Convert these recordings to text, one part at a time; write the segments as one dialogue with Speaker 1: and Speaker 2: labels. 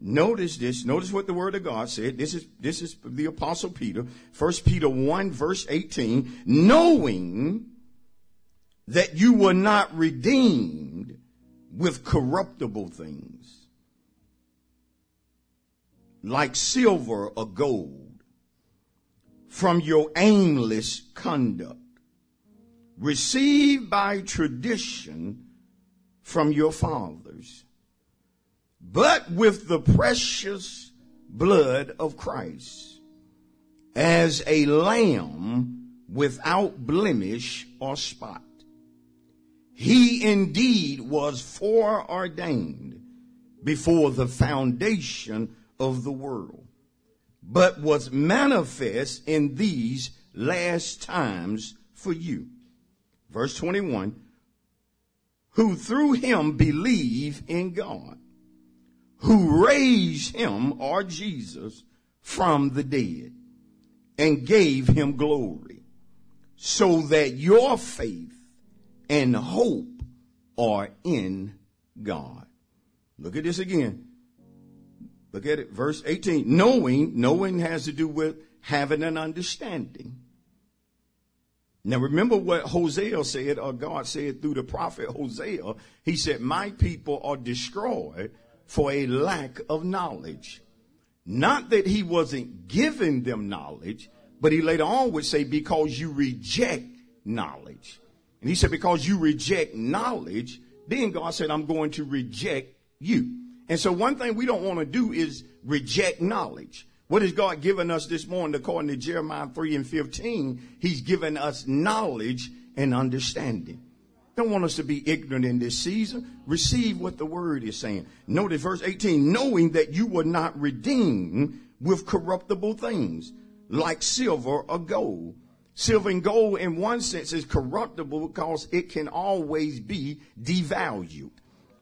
Speaker 1: Notice this. Notice what the word of God said. This is, this is the apostle Peter. First Peter 1 verse 18. Knowing that you were not redeemed with corruptible things like silver or gold from your aimless conduct received by tradition from your fathers, but with the precious blood of Christ as a lamb without blemish or spot. He indeed was foreordained before the foundation of the world, but was manifest in these last times for you. Verse 21 who through him believe in God, who raised him or Jesus from the dead and gave him glory, so that your faith and hope are in God. Look at this again. Look at it, verse 18. Knowing, knowing has to do with having an understanding. Now remember what Hosea said, or God said through the prophet Hosea. He said, my people are destroyed for a lack of knowledge. Not that he wasn't giving them knowledge, but he later on would say, because you reject knowledge. And he said, because you reject knowledge, then God said, I'm going to reject you. And so one thing we don't want to do is reject knowledge. What has God given us this morning according to Jeremiah 3 and 15? He's given us knowledge and understanding. Don't want us to be ignorant in this season. Receive what the word is saying. Notice verse 18, knowing that you were not redeemed with corruptible things like silver or gold. Silver and gold in one sense is corruptible because it can always be devalued.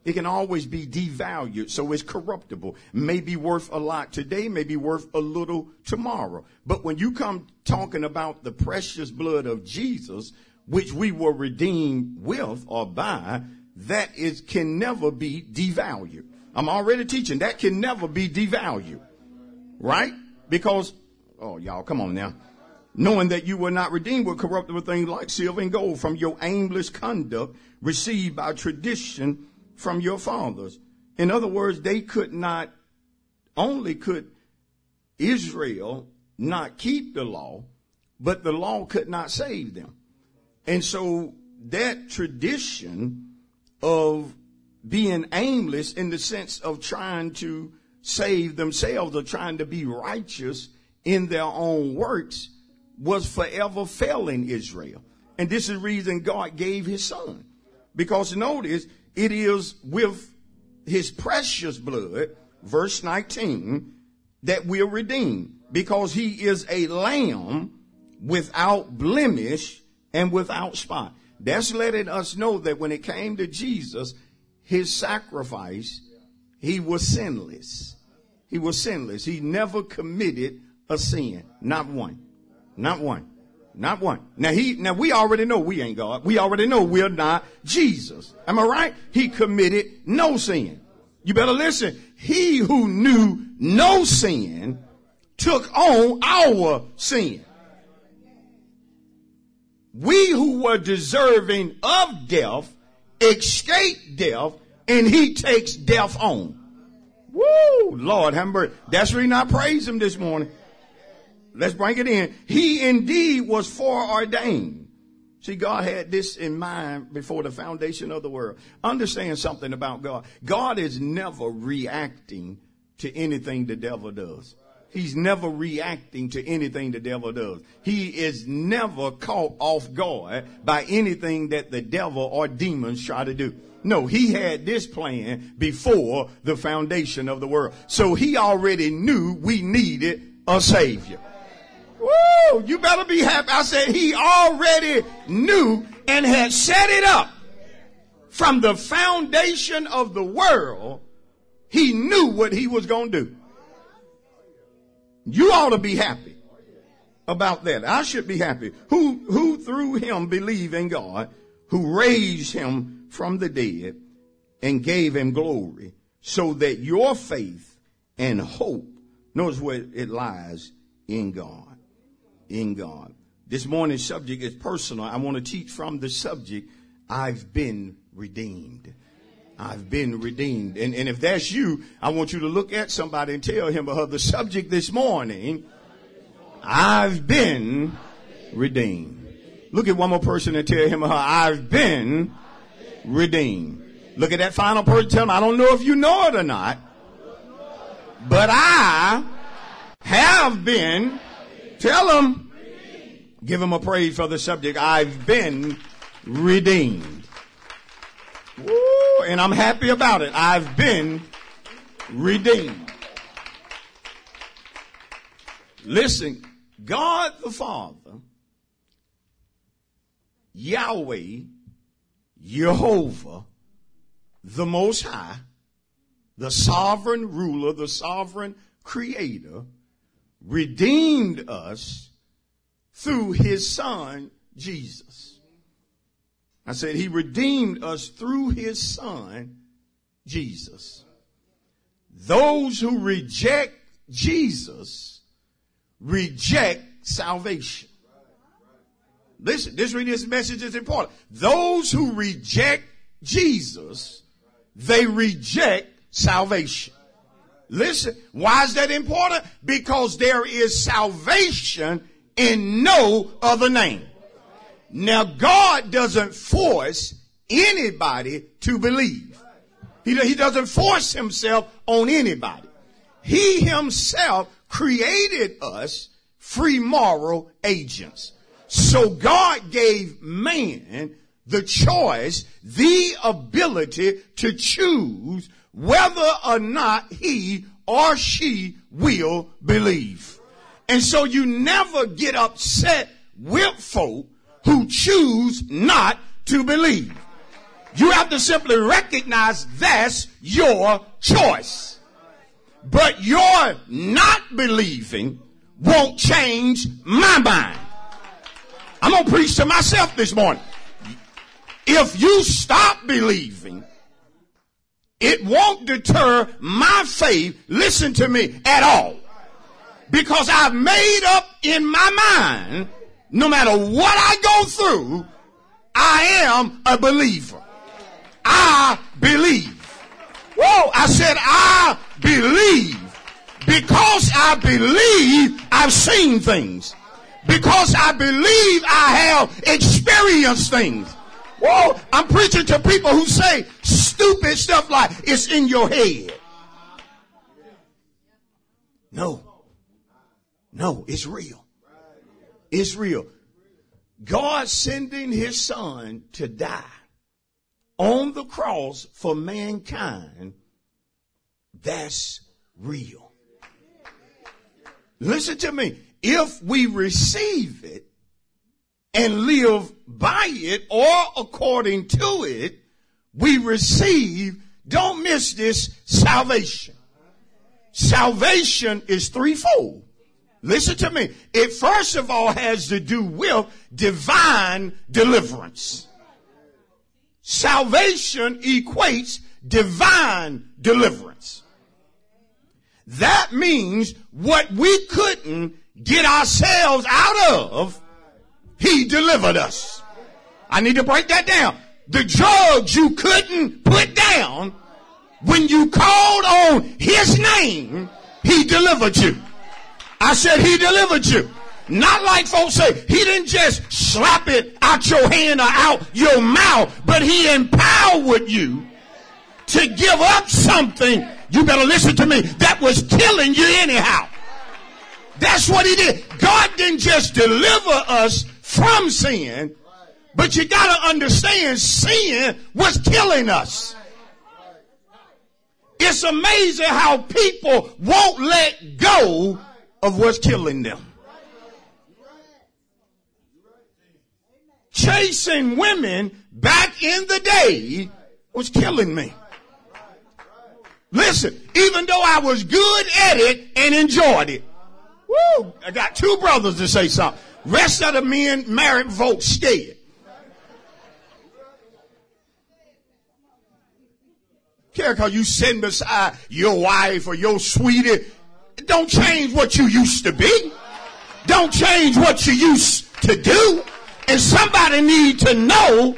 Speaker 1: It can always be devalued, so it's corruptible. May be worth a lot today, may be worth a little tomorrow. But when you come talking about the precious blood of Jesus, which we were redeemed with or by, that is can never be devalued. I'm already teaching that can never be devalued. Right? Because, oh y'all, come on now. Knowing that you were not redeemed with corruptible things like silver and gold from your aimless conduct received by tradition from your fathers. In other words, they could not, only could Israel not keep the law, but the law could not save them. And so that tradition of being aimless in the sense of trying to save themselves or trying to be righteous in their own works was forever failing Israel. And this is the reason God gave his son. Because notice, it is with his precious blood, verse 19, that we are redeemed because he is a lamb without blemish and without spot. That's letting us know that when it came to Jesus, his sacrifice, he was sinless. He was sinless. He never committed a sin. Not one. Not one. Not one. Now he, now we already know we ain't God. We already know we're not Jesus. Am I right? He committed no sin. You better listen. He who knew no sin took on our sin. We who were deserving of death escaped death and he takes death on. Woo! Lord, mercy. That's reason I praise him this morning. Let's bring it in. He indeed was foreordained. See, God had this in mind before the foundation of the world. Understand something about God. God is never reacting to anything the devil does. He's never reacting to anything the devil does. He is never caught off guard by anything that the devil or demons try to do. No, he had this plan before the foundation of the world. So he already knew we needed a savior. Woo! You better be happy. I said he already knew and had set it up from the foundation of the world. He knew what he was going to do. You ought to be happy about that. I should be happy. Who, who through him believe in God, who raised him from the dead and gave him glory so that your faith and hope, knows where it lies in God. In God. This morning's subject is personal. I want to teach from the subject, I've been redeemed. I've been redeemed. And, and if that's you, I want you to look at somebody and tell him or her the subject this morning, I've been redeemed. Look at one more person and tell him or her, I've been redeemed. Look at that final person, tell him, I don't know if you know it or not, but I have been, tell him, give him a praise for the subject, I've been redeemed. Woo, and I'm happy about it. I've been redeemed. Listen, God the Father, Yahweh, Jehovah, the Most High, the sovereign ruler, the sovereign creator, redeemed us through his son, Jesus. I said, He redeemed us through His Son, Jesus. Those who reject Jesus reject salvation. Listen, this reading this message is important. Those who reject Jesus, they reject salvation. Listen, why is that important? Because there is salvation in no other name. Now God doesn't force anybody to believe. He, he doesn't force himself on anybody. He himself created us free moral agents. So God gave man the choice, the ability to choose whether or not he or she will believe. And so you never get upset with folk who choose not to believe. You have to simply recognize that's your choice. But your not believing won't change my mind. I'm going to preach to myself this morning. If you stop believing, it won't deter my faith, listen to me, at all. Because I've made up in my mind no matter what I go through, I am a believer. I believe. Whoa, I said I believe. Because I believe, I've seen things. Because I believe I have experienced things. Whoa, I'm preaching to people who say stupid stuff like it's in your head. No. No, it's real. It's real. God sending his son to die on the cross for mankind, that's real. Listen to me. If we receive it and live by it or according to it, we receive, don't miss this, salvation. Salvation is threefold. Listen to me. It first of all has to do with divine deliverance. Salvation equates divine deliverance. That means what we couldn't get ourselves out of, He delivered us. I need to break that down. The drugs you couldn't put down, when you called on His name, He delivered you. I said he delivered you. Not like folks say, he didn't just slap it out your hand or out your mouth, but he empowered you to give up something, you better listen to me, that was killing you anyhow. That's what he did. God didn't just deliver us from sin, but you gotta understand sin was killing us. It's amazing how people won't let go of what's killing them. Chasing women back in the day was killing me. Listen, even though I was good at it and enjoyed it, woo, I got two brothers to say something. Rest of the men, married folks, scared. Care cause you sitting beside your wife or your sweetie. Don't change what you used to be. Don't change what you used to do. And somebody need to know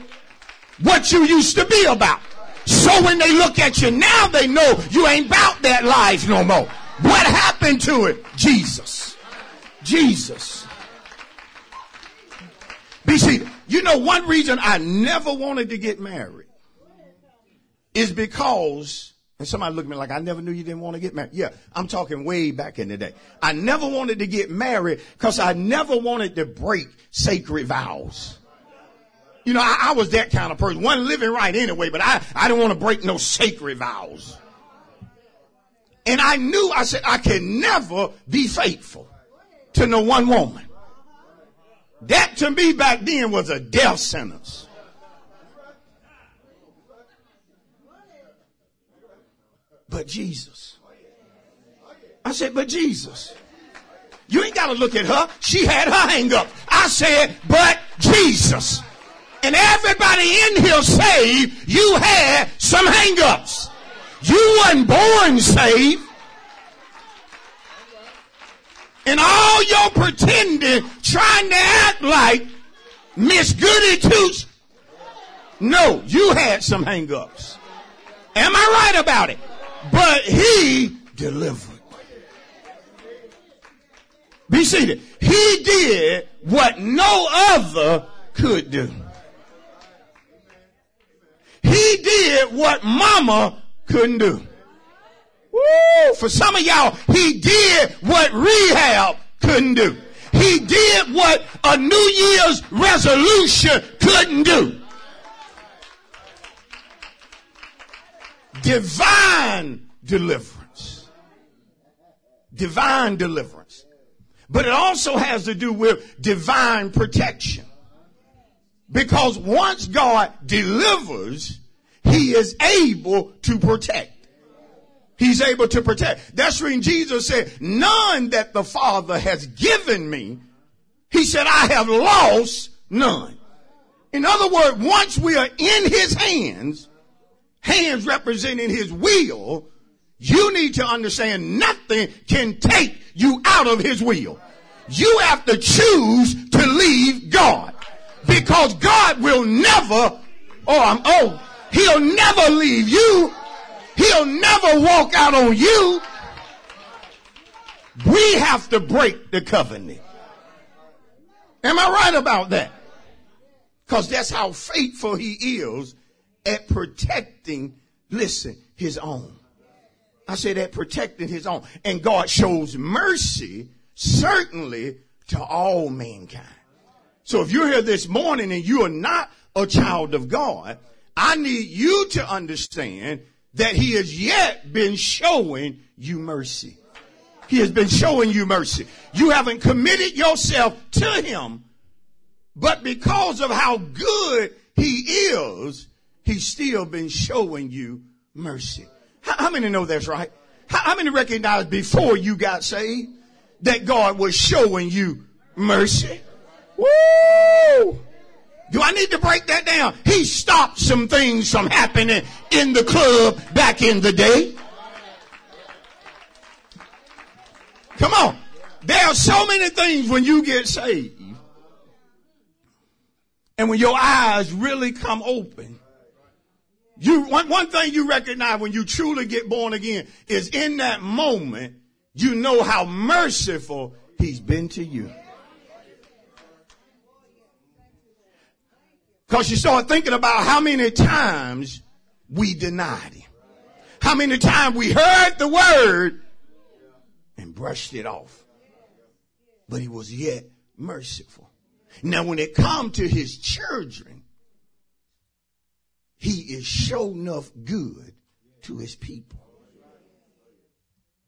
Speaker 1: what you used to be about. So when they look at you now, they know you ain't about that life no more. What happened to it? Jesus. Jesus. Be seated. You know, one reason I never wanted to get married is because, and somebody looked at me like, I never knew you didn't want to get married. Yeah, I'm talking way back in the day. I never wanted to get married because I never wanted to break sacred vows. You know, I, I, was that kind of person. Wasn't living right anyway, but I, I didn't want to break no sacred vows. And I knew, I said, I can never be faithful to no one woman. That to me back then was a death sentence. But Jesus. I said, but Jesus. You ain't got to look at her. She had her hang up. I said, but Jesus. And everybody in here saved, you had some hang-ups. You wasn't born saved. And all your pretending, trying to act like Miss Goody Toots. No, you had some hang-ups. Am I right about it? But he delivered. Be seated. He did what no other could do. He did what mama couldn't do. Woo! For some of y'all, he did what rehab couldn't do. He did what a New Year's resolution couldn't do. Divine deliverance. Divine deliverance. But it also has to do with divine protection. Because once God delivers, He is able to protect. He's able to protect. That's when Jesus said, none that the Father has given me, He said, I have lost none. In other words, once we are in His hands, hands representing His will, you need to understand nothing can take you out of His will. You have to choose to leave God. Because God will never, oh, I'm old. He'll never leave you. He'll never walk out on you. We have to break the covenant. Am I right about that? Because that's how faithful he is at protecting, listen, his own. I say that protecting his own. And God shows mercy certainly to all mankind. So if you're here this morning and you are not a child of God, I need you to understand that he has yet been showing you mercy. He has been showing you mercy. You haven't committed yourself to him, but because of how good he is, he's still been showing you mercy. How, how many know that's right? How, how many recognize before you got saved that God was showing you mercy? Woo! Do I need to break that down? He stopped some things from happening in the club back in the day. Come on. There are so many things when you get saved. And when your eyes really come open, you, one, one thing you recognize when you truly get born again is in that moment, you know how merciful he's been to you. Because you start thinking about how many times we denied him. How many times we heard the word and brushed it off. but he was yet merciful. Now, when it come to his children, he is sure enough good to his people.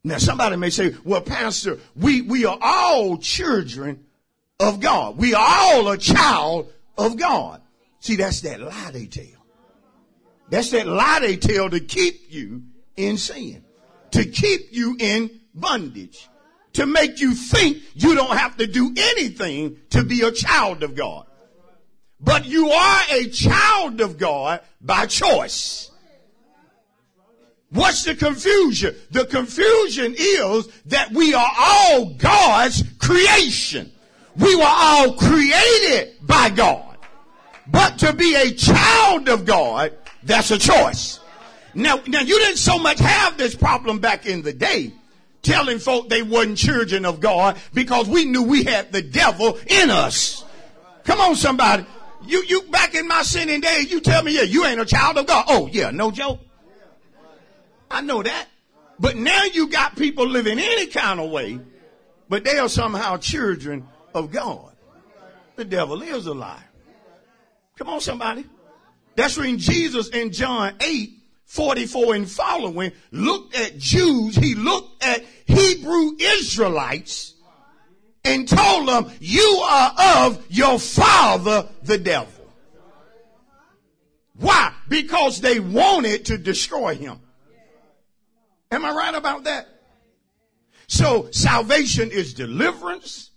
Speaker 1: Now, somebody may say, well, pastor, we, we are all children of God. We are all a child of God. See, that's that lie they tell. That's that lie they tell to keep you in sin, to keep you in bondage, to make you think you don't have to do anything to be a child of God. But you are a child of God by choice. What's the confusion? The confusion is that we are all God's creation. We were all created by God. But to be a child of God, that's a choice. Now, now you didn't so much have this problem back in the day telling folk they wasn't children of God because we knew we had the devil in us. Come on, somebody. You, you, back in my sinning days, you tell me, yeah, you ain't a child of God. Oh, yeah, no joke. I know that. But now you got people living any kind of way, but they are somehow children of God. The devil is a lie. Come on, somebody. That's when Jesus in John 8, 44 and following looked at Jews. He looked at Hebrew Israelites and told them, you are of your father, the devil. Why? Because they wanted to destroy him. Am I right about that? So salvation is deliverance.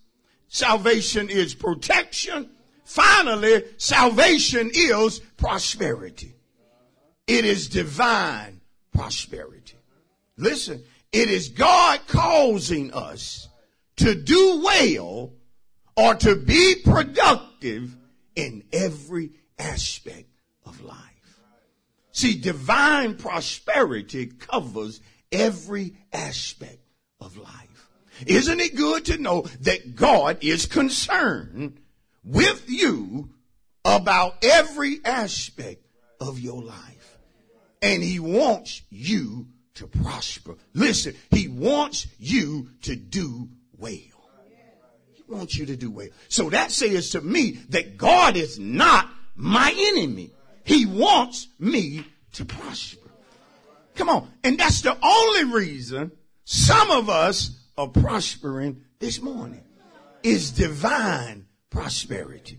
Speaker 1: Salvation is protection. Finally, salvation is prosperity. It is divine prosperity. Listen, it is God causing us to do well or to be productive in every aspect of life. See, divine prosperity covers every aspect of life. Isn't it good to know that God is concerned with you about every aspect of your life? And He wants you to prosper. Listen, He wants you to do well. He wants you to do well. So that says to me that God is not my enemy. He wants me to prosper. Come on. And that's the only reason some of us are prospering this morning is divine prosperity.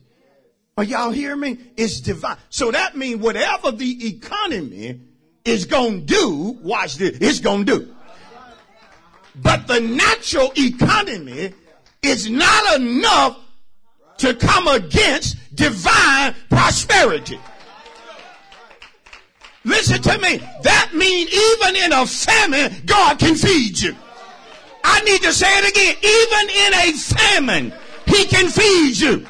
Speaker 1: Are y'all hear me? It's divine. So that means whatever the economy is going to do, watch this, it's going to do. But the natural economy is not enough to come against divine prosperity. Listen to me. That means even in a famine, God can feed you. I need to say it again. Even in a famine, He can feed you.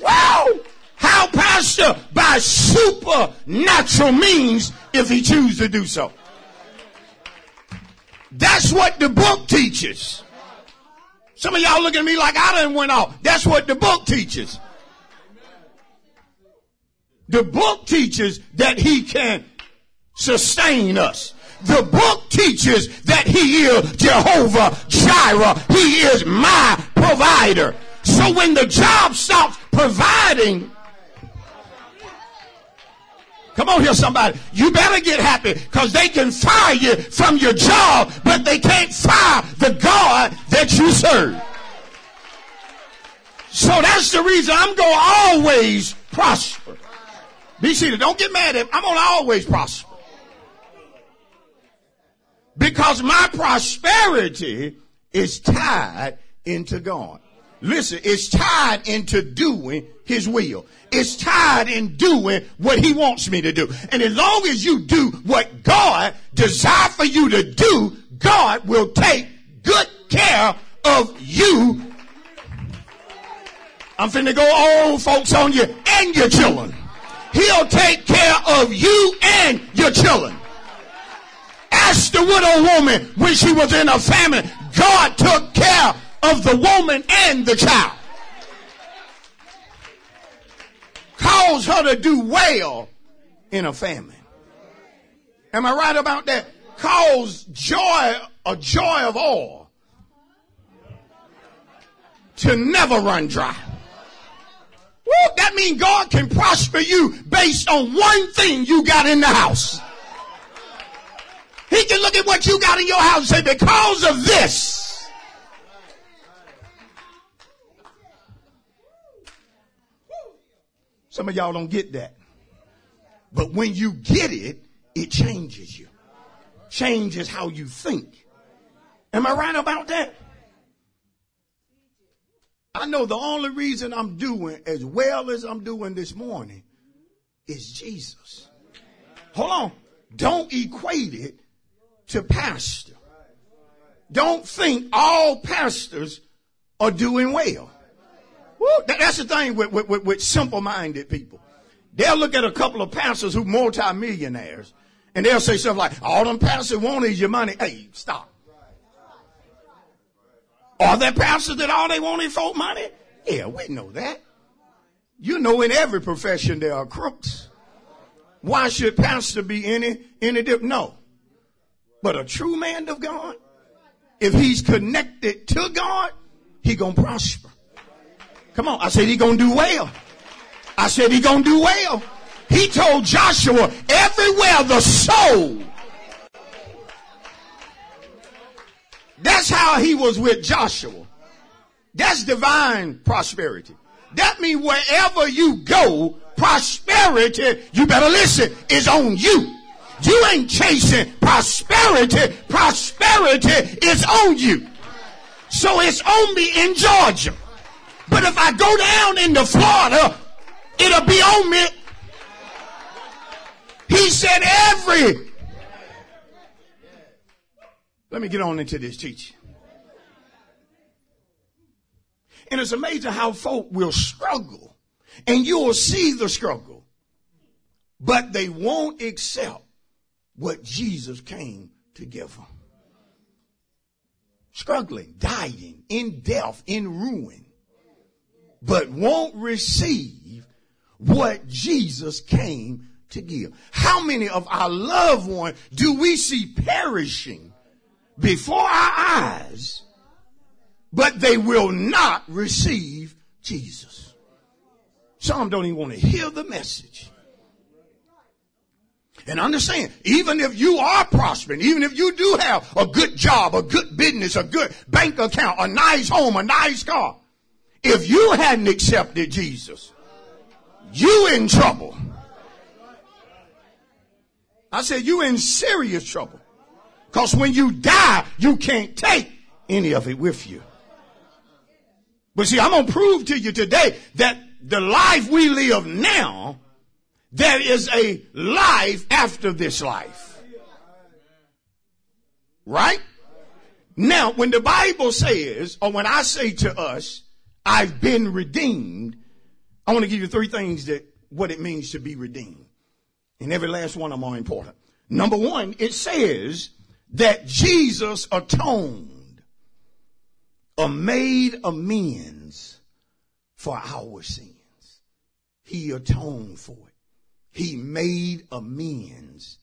Speaker 1: Wow! How, Pastor? By supernatural means if He chooses to do so. That's what the book teaches. Some of y'all looking at me like I didn't went off. That's what the book teaches. The book teaches that he can sustain us. The book teaches that he is Jehovah Jireh. He is my provider. So when the job stops providing, Come on here, somebody. You better get happy because they can fire you from your job, but they can't fire the God that you serve. So that's the reason I'm going to always prosper. Be seated. Don't get mad at me. I'm going to always prosper. Because my prosperity is tied into God. Listen, it's tied into doing his will. It's tied in doing what he wants me to do. And as long as you do what God desires for you to do, God will take good care of you. I'm finna go old folks on you and your children. He'll take care of you and your children. Ask the widow woman when she was in a famine. God took care of the woman and the child. Cause her to do well in a famine. Am I right about that? Cause joy, a joy of all. to never run dry. Woo, that means God can prosper you based on one thing you got in the house. He can look at what you got in your house and say, because of this. Some of y'all don't get that. But when you get it, it changes you. Changes how you think. Am I right about that? I know the only reason I'm doing as well as I'm doing this morning is Jesus. Hold on. Don't equate it to pastor. Don't think all pastors are doing well. Woo, that's the thing with, with, with simple minded people. They'll look at a couple of pastors who multimillionaires and they'll say something like, all them pastors want is your money. Hey, stop. Are there pastors that all they want is folk money? Yeah, we know that. You know in every profession there are crooks. Why should pastor be any, any different? No. But a true man of God, if he's connected to God, he gonna prosper. Come on. I said he gonna do well. I said he gonna do well. He told Joshua, everywhere the soul That's how he was with Joshua. That's divine prosperity. That means wherever you go, prosperity, you better listen, is on you. You ain't chasing prosperity. Prosperity is on you. So it's on me in Georgia. But if I go down into Florida, it'll be on me. He said every let me get on into this teaching. And it's amazing how folk will struggle and you will see the struggle, but they won't accept what Jesus came to give them. Struggling, dying, in death, in ruin, but won't receive what Jesus came to give. How many of our loved ones do we see perishing before our eyes, but they will not receive Jesus. Some don't even want to hear the message. And understand, even if you are prospering, even if you do have a good job, a good business, a good bank account, a nice home, a nice car, if you hadn't accepted Jesus, you in trouble. I said you in serious trouble. Because when you die, you can't take any of it with you. But see, I'm going to prove to you today that the life we live now, there is a life after this life. Right? Now, when the Bible says, or when I say to us, I've been redeemed, I want to give you three things that what it means to be redeemed. And every last one of them are important. Number one, it says that Jesus atoned or made amends for our sins. He atoned for it. He made amends.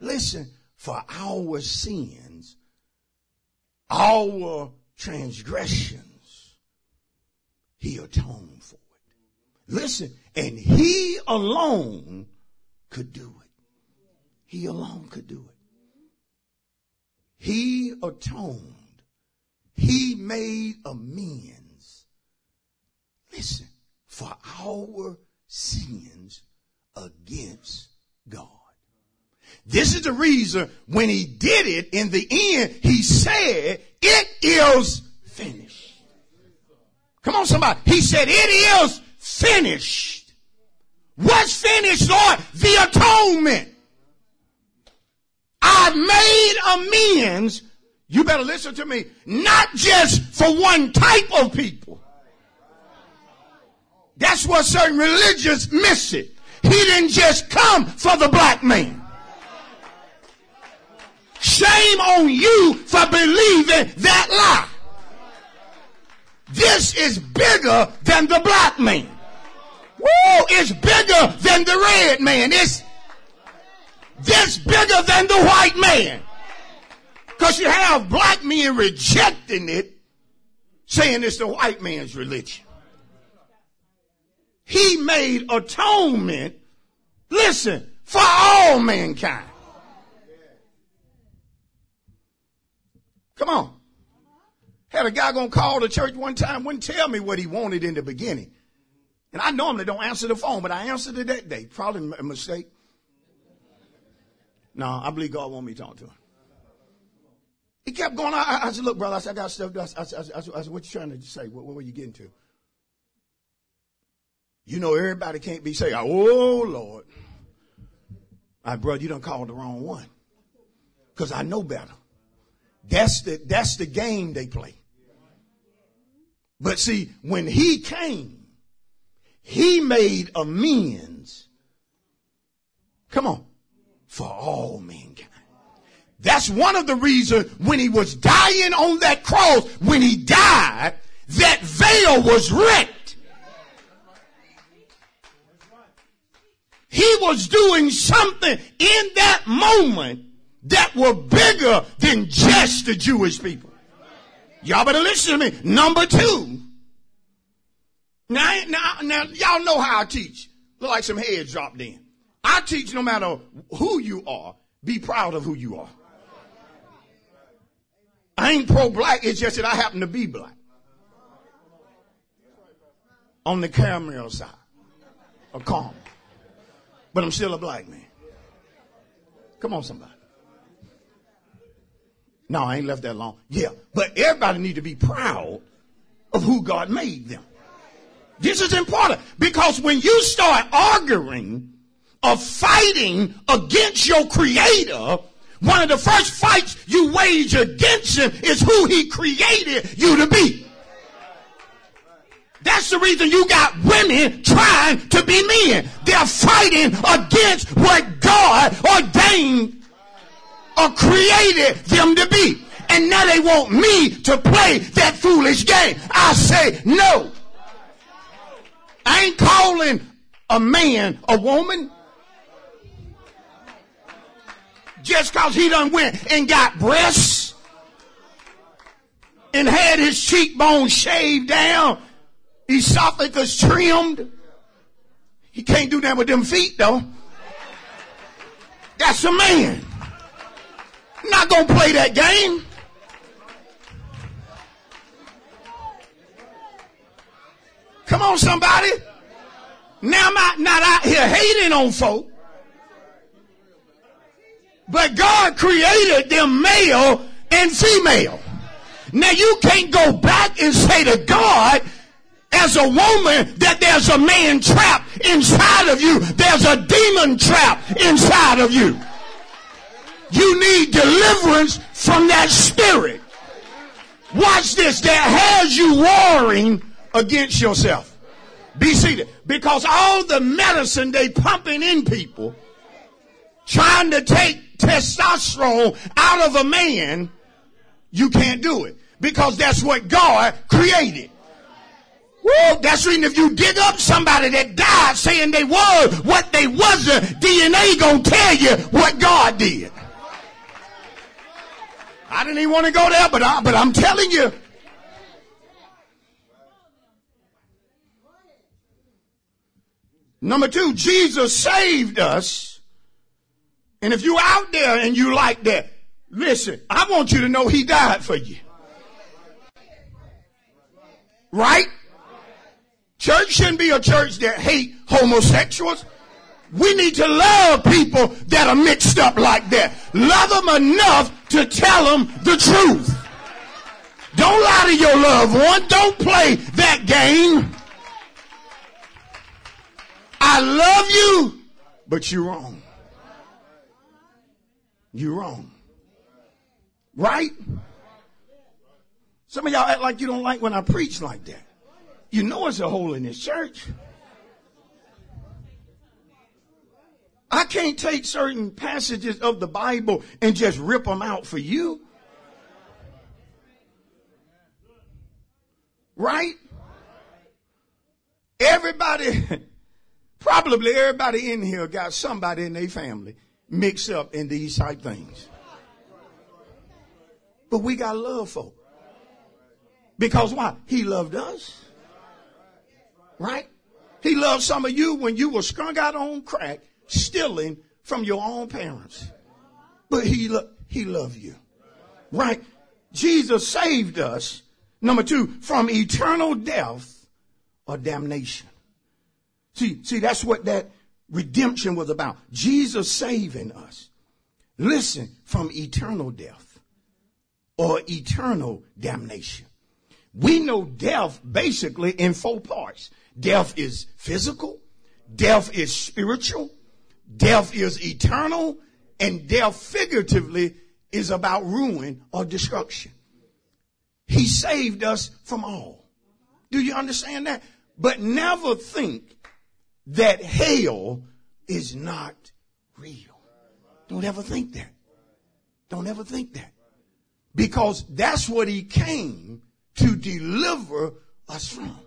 Speaker 1: Listen, for our sins, our transgressions, he atoned for it. Listen, and he alone could do it. He alone could do it. He atoned. He made amends. Listen, for our sins against God. This is the reason when he did it in the end, he said, it is. Come on somebody. He said, it is finished. What's finished, Lord? The atonement. I've made amends. You better listen to me. Not just for one type of people. That's what certain religions miss it. He didn't just come for the black man. Shame on you for believing that lie. This is bigger than the black man. Woo, it's bigger than the red man. It's this bigger than the white man. Because you have black men rejecting it saying it's the white man's religion. He made atonement, listen, for all mankind. Come on. Had a guy gonna call the church one time, wouldn't tell me what he wanted in the beginning. And I normally don't answer the phone, but I answered it that day. Probably a mistake. No, I believe God want me to talk to him. He kept going. I, I said, look, brother, I said, I got stuff. I, I, I, I said, what you trying to say? What, what were you getting to? You know, everybody can't be saying, oh, Lord. My brother, you don't call the wrong one. Cause I know better. That's the, that's the game they play. But see, when he came, he made amends. Come on. For all mankind. That's one of the reasons when he was dying on that cross, when he died, that veil was rent. He was doing something in that moment that were bigger than just the Jewish people. Y'all better listen to me. Number two. Now, now, now, y'all know how I teach. Look like some heads dropped in. I teach no matter who you are, be proud of who you are. I ain't pro-black, it's just that I happen to be black. On the caramel side. A calm. But I'm still a black man. Come on, somebody. No, I ain't left that long. Yeah, but everybody need to be proud of who God made them. This is important because when you start arguing or fighting against your creator, one of the first fights you wage against him is who he created you to be. That's the reason you got women trying to be men. They're fighting against what God ordained or created them to be. And now they want me to play that foolish game. I say no. I ain't calling a man a woman. Just cause he done went and got breasts and had his cheekbones shaved down, esophagus trimmed. He can't do that with them feet though. That's a man. Not gonna play that game. Come on, somebody. Now I'm not out here hating on folk. But God created them male and female. Now you can't go back and say to God, as a woman, that there's a man trapped inside of you. There's a demon trap inside of you. You need deliverance from that spirit. Watch this. That has you warring against yourself. Be seated. Because all the medicine they pumping in people, trying to take testosterone out of a man, you can't do it. Because that's what God created. Woo, that's reason if you dig up somebody that died saying they were what they wasn't, DNA gonna tell you what God did. I didn't even want to go there, but I, but I'm telling you. Number two, Jesus saved us. And if you out there and you like that, listen, I want you to know he died for you. Right? Church shouldn't be a church that hate homosexuals. We need to love people that are mixed up like that. Love them enough to tell them the truth. Don't lie to your loved one. Don't play that game. I love you, but you're wrong. You're wrong. Right? Some of y'all act like you don't like when I preach like that. You know it's a hole in this church. I can't take certain passages of the Bible and just rip them out for you. Right? Everybody, probably everybody in here got somebody in their family mixed up in these type things. But we got love folk. Because why? He loved us. Right? He loved some of you when you were strung out on crack, stealing from your own parents. But he, lo- he loved you. Right? Jesus saved us, number two, from eternal death or damnation. See, see, that's what that redemption was about. Jesus saving us. Listen, from eternal death or eternal damnation. We know death basically in four parts. Death is physical, death is spiritual, death is eternal, and death figuratively is about ruin or destruction. He saved us from all. Do you understand that? But never think that hell is not real. Don't ever think that. Don't ever think that. Because that's what he came to deliver us from.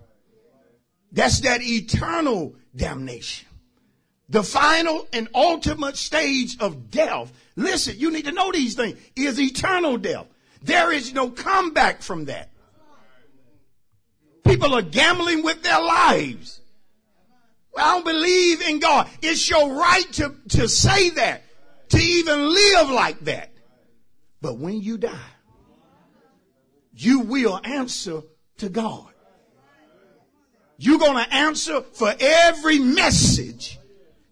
Speaker 1: That's that eternal damnation. The final and ultimate stage of death. Listen, you need to know these things is eternal death. There is no comeback from that. People are gambling with their lives. I don't believe in God. It's your right to, to say that, to even live like that. But when you die, you will answer to God. You're going to answer for every message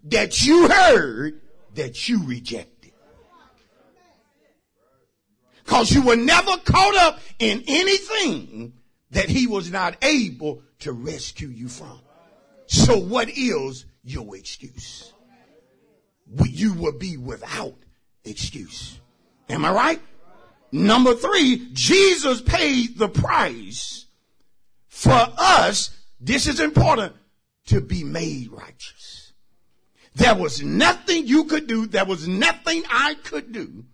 Speaker 1: that you heard that you rejected. Cause you were never caught up in anything that he was not able to rescue you from. So what is your excuse? You will be without excuse. Am I right? Number three, Jesus paid the price for us. This is important to be made righteous. There was nothing you could do. There was nothing I could do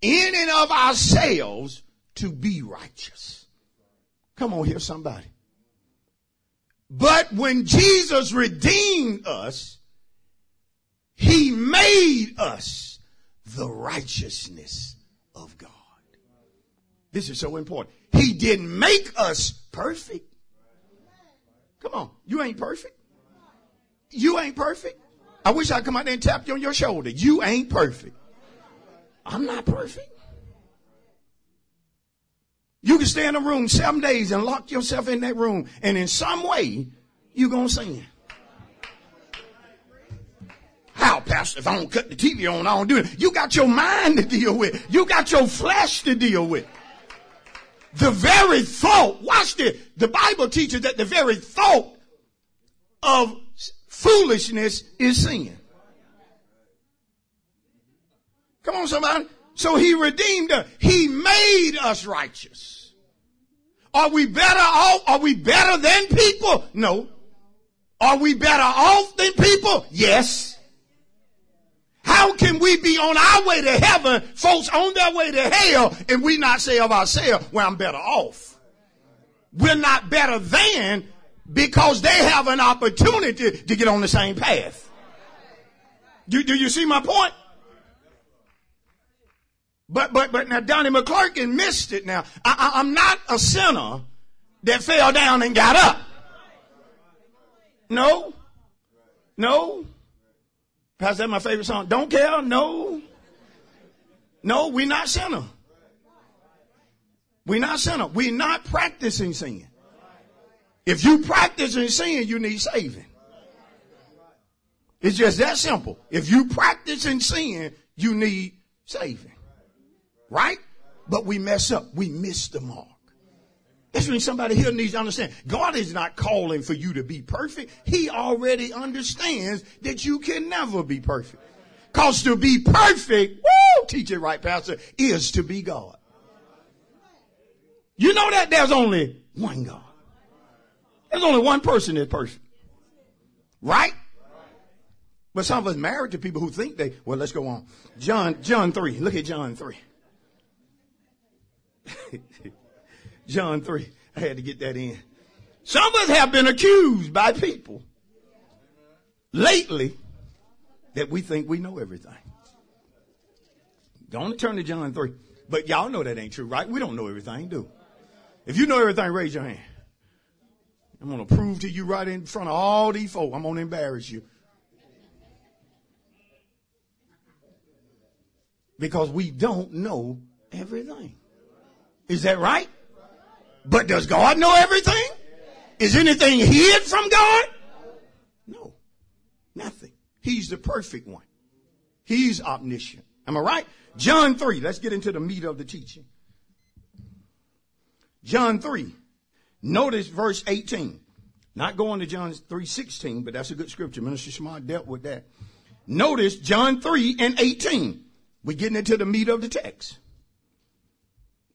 Speaker 1: in and of ourselves to be righteous. Come on here, somebody. But when Jesus redeemed us, he made us the righteousness of God. This is so important. He didn't make us perfect. Come on. You ain't perfect. You ain't perfect. I wish I'd come out there and tap you on your shoulder. You ain't perfect. I'm not perfect. You can stay in a room seven days and lock yourself in that room, and in some way, you're going to sin. How, Pastor? If I don't cut the TV on, I don't do it. You got your mind to deal with. You got your flesh to deal with. The very thought, watch this. The Bible teaches that the very thought of foolishness is sin. Come on, somebody. So he redeemed us. He made us righteous. Are we better off? Are we better than people? No. Are we better off than people? Yes. How can we be on our way to heaven, folks on their way to hell, and we not say of ourselves, well, I'm better off? We're not better than because they have an opportunity to get on the same path. Do, do you see my point? But, but, but now Donnie McClurkin missed it now. I, I, I'm not a sinner that fell down and got up. No. No. How's that my favorite song? Don't care? No. No, we're not sinner. We're not sinner. We're not practicing sin. If you practicing sin, you need saving. It's just that simple. If you practice in sin, you need saving. Right? But we mess up. We miss the mark. That's when somebody here needs to understand. God is not calling for you to be perfect. He already understands that you can never be perfect. Cause to be perfect, woo, teach it right, pastor, is to be God. You know that there's only one God. There's only one person that's perfect. Right? But some of us married to people who think they, well, let's go on. John, John 3. Look at John 3. John 3. I had to get that in. Some of us have been accused by people lately that we think we know everything. Don't turn to John 3. But y'all know that ain't true, right? We don't know everything, do If you know everything, raise your hand. I'm going to prove to you right in front of all these folk. I'm going to embarrass you. Because we don't know everything. Is that right? But does God know everything? Is anything hid from God? No. Nothing. He's the perfect one. He's omniscient. Am I right? John 3. Let's get into the meat of the teaching. John 3. Notice verse 18. Not going to John 3.16, but that's a good scripture. Minister Smart dealt with that. Notice John 3 and 18. We're getting into the meat of the text.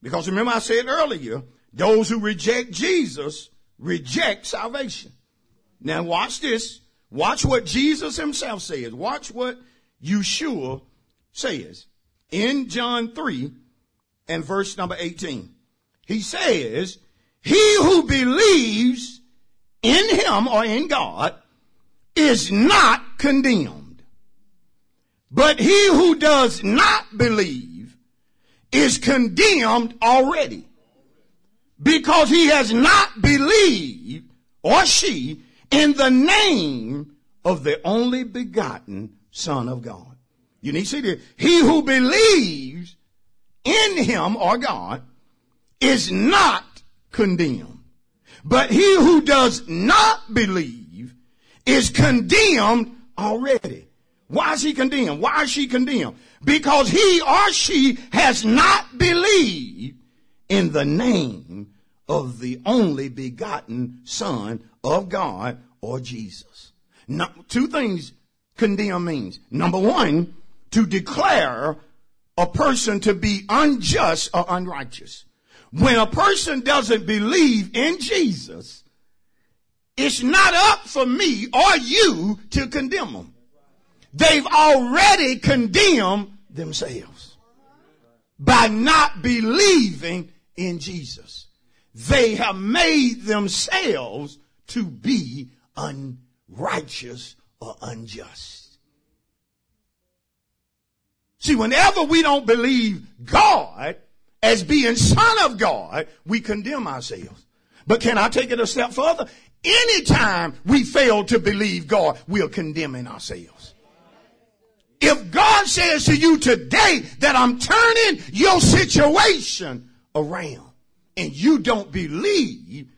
Speaker 1: Because remember I said earlier, those who reject Jesus reject salvation. Now watch this. Watch what Jesus himself says. Watch what Yeshua says. In John 3 and verse number 18. He says, he who believes in him or in God is not condemned. But he who does not believe is condemned already because he has not believed or she in the name of the only begotten son of God. You need to see this. He who believes in him or God is not condemned. But he who does not believe is condemned already. Why is he condemned? Why is she condemned? Because he or she has not believed in the name of the only begotten son of God or Jesus. Now, two things condemn means. Number one, to declare a person to be unjust or unrighteous. When a person doesn't believe in Jesus, it's not up for me or you to condemn them. They've already condemned themselves by not believing in Jesus. They have made themselves to be unrighteous or unjust. See, whenever we don't believe God, as being son of God, we condemn ourselves. But can I take it a step further? Anytime we fail to believe God, we are condemning ourselves. If God says to you today that I'm turning your situation around and you don't believe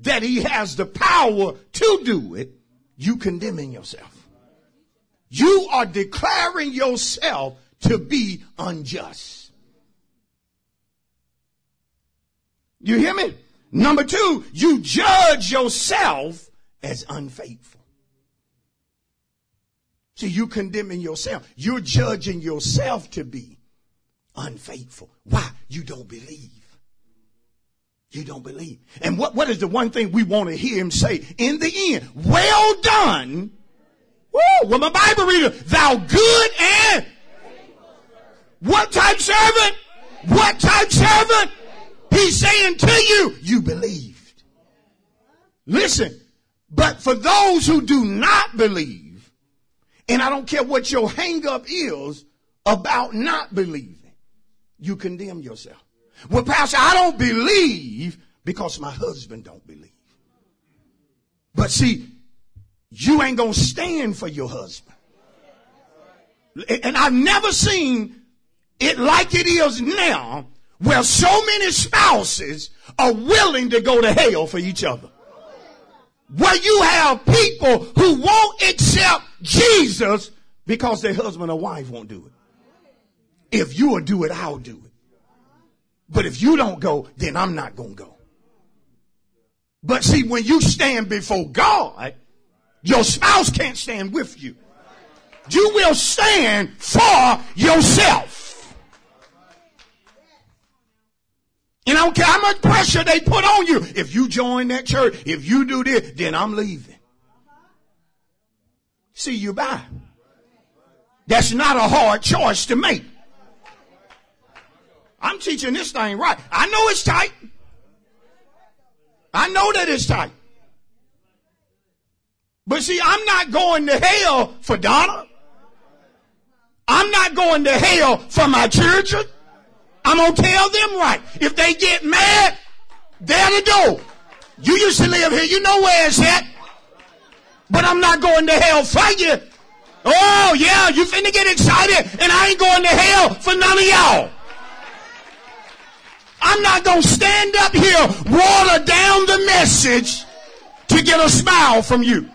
Speaker 1: that he has the power to do it, you condemning yourself. You are declaring yourself to be unjust. You hear me? Number two, you judge yourself as unfaithful. See, you condemning yourself. You're judging yourself to be unfaithful. Why? You don't believe. You don't believe. And what, what is the one thing we want to hear him say in the end? Well done. Woo, well, my Bible reader, thou good and what type servant? What type servant? He's saying to you, you believed. Listen, but for those who do not believe, and I don't care what your hang up is about not believing, you condemn yourself. Well, Pastor, I don't believe because my husband don't believe. But see, you ain't gonna stand for your husband. And I've never seen it like it is now where so many spouses are willing to go to hell for each other. Where you have people who won't accept Jesus because their husband or wife won't do it. If you will do it, I'll do it. But if you don't go, then I'm not going to go. But see, when you stand before God, your spouse can't stand with you. You will stand for yourself. And I don't care how much pressure they put on you. If you join that church, if you do this, then I'm leaving. See you bye. That's not a hard choice to make. I'm teaching this thing right. I know it's tight. I know that it's tight. But see, I'm not going to hell for Donna. I'm not going to hell for my children. I'm going to tell them right. If they get mad, There the door. You used to live here. You know where it's at. But I'm not going to hell for you. Oh, yeah, you finna get excited, and I ain't going to hell for none of y'all. I'm not going to stand up here, water down the message to get a smile from you.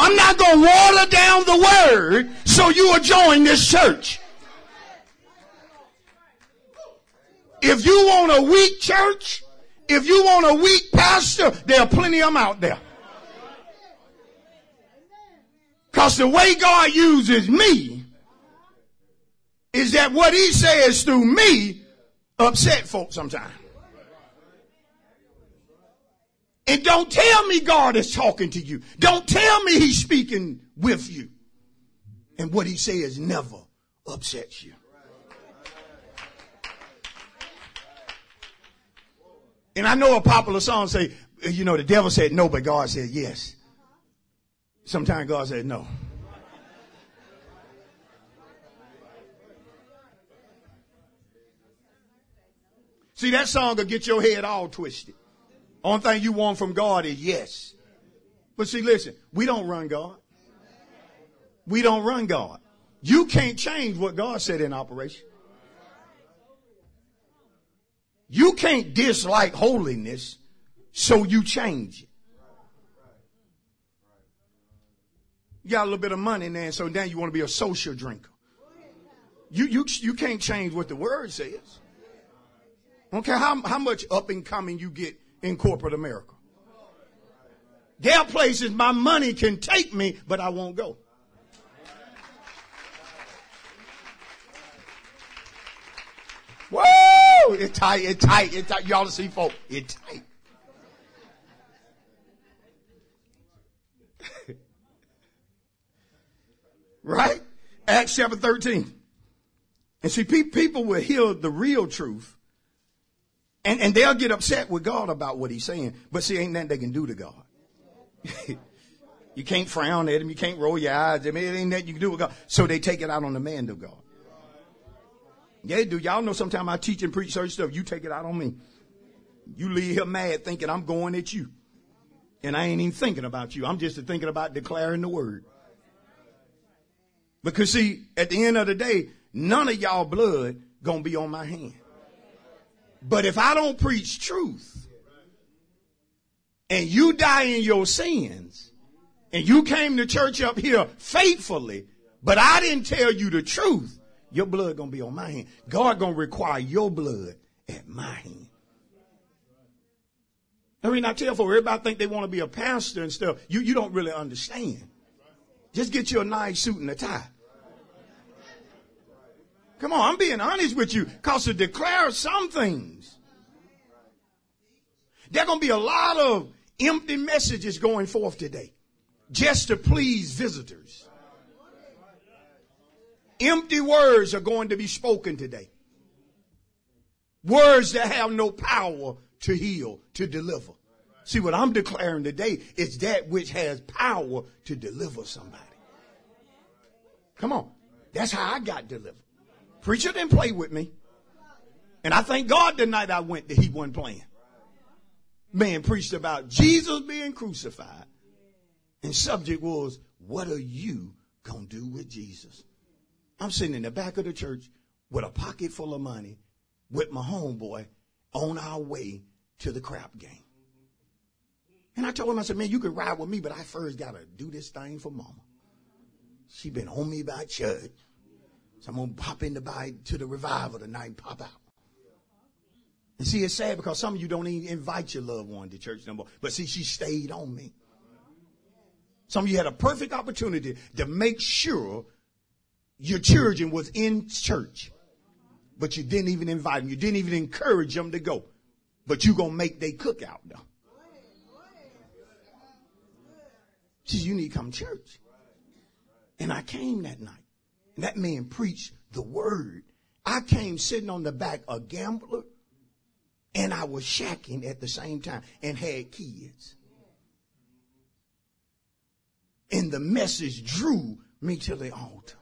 Speaker 1: I'm not going to water down the word so you will join this church. If you want a weak church, if you want a weak pastor, there are plenty of them out there. Because the way God uses me is that what he says through me upset folks sometimes. And don't tell me God is talking to you. Don't tell me he's speaking with you. And what he says never upsets you. And I know a popular song say, you know, the devil said no, but God said yes. Sometimes God said no. See, that song will get your head all twisted. Only thing you want from God is yes. But see, listen, we don't run God. We don't run God. You can't change what God said in operation. You can't dislike holiness, so you change it. You got a little bit of money now, so now you want to be a social drinker. You, you, you can't change what the word says. I don't care how, how much up and coming you get in corporate America. There are places my money can take me, but I won't go. Whoa! It's tight, it's tight, it's tight. Y'all see, folks, it's tight. right? Acts chapter 13. And see, people will hear the real truth and, and they'll get upset with God about what he's saying. But see, ain't nothing they can do to God. you can't frown at him. You can't roll your eyes. I mean, it ain't nothing you can do with God. So they take it out on the man of God. Yeah, do. Y'all know sometimes I teach and preach certain stuff. You take it out on me. You leave here mad thinking I'm going at you. And I ain't even thinking about you. I'm just thinking about declaring the word. Because see, at the end of the day, none of y'all blood gonna be on my hand. But if I don't preach truth and you die in your sins and you came to church up here faithfully, but I didn't tell you the truth, your blood gonna be on my hand. God gonna require your blood at my hand. I mean, I tell for everybody think they want to be a pastor and stuff. You, you don't really understand. Just get you a nice suit and a tie. Come on, I'm being honest with you. Cause to declare some things, there to be a lot of empty messages going forth today just to please visitors. Empty words are going to be spoken today. Words that have no power to heal, to deliver. See, what I'm declaring today is that which has power to deliver somebody. Come on. That's how I got delivered. Preacher didn't play with me. And I thank God the night I went that he wasn't playing. Man preached about Jesus being crucified. And subject was, what are you going to do with Jesus? I'm sitting in the back of the church with a pocket full of money with my homeboy on our way to the crap game. And I told him, I said, man, you can ride with me, but I first got to do this thing for mama. She been on me by church. So I'm going to pop in the by to the revival tonight and pop out. And see, it's sad because some of you don't even invite your loved one to church no more. But see, she stayed on me. Some of you had a perfect opportunity to make sure your children was in church. But you didn't even invite them. You didn't even encourage them to go. But you to make they cookout though. She said, you need to come to church. And I came that night. And that man preached the word. I came sitting on the back a gambler and I was shacking at the same time and had kids. And the message drew me to the altar.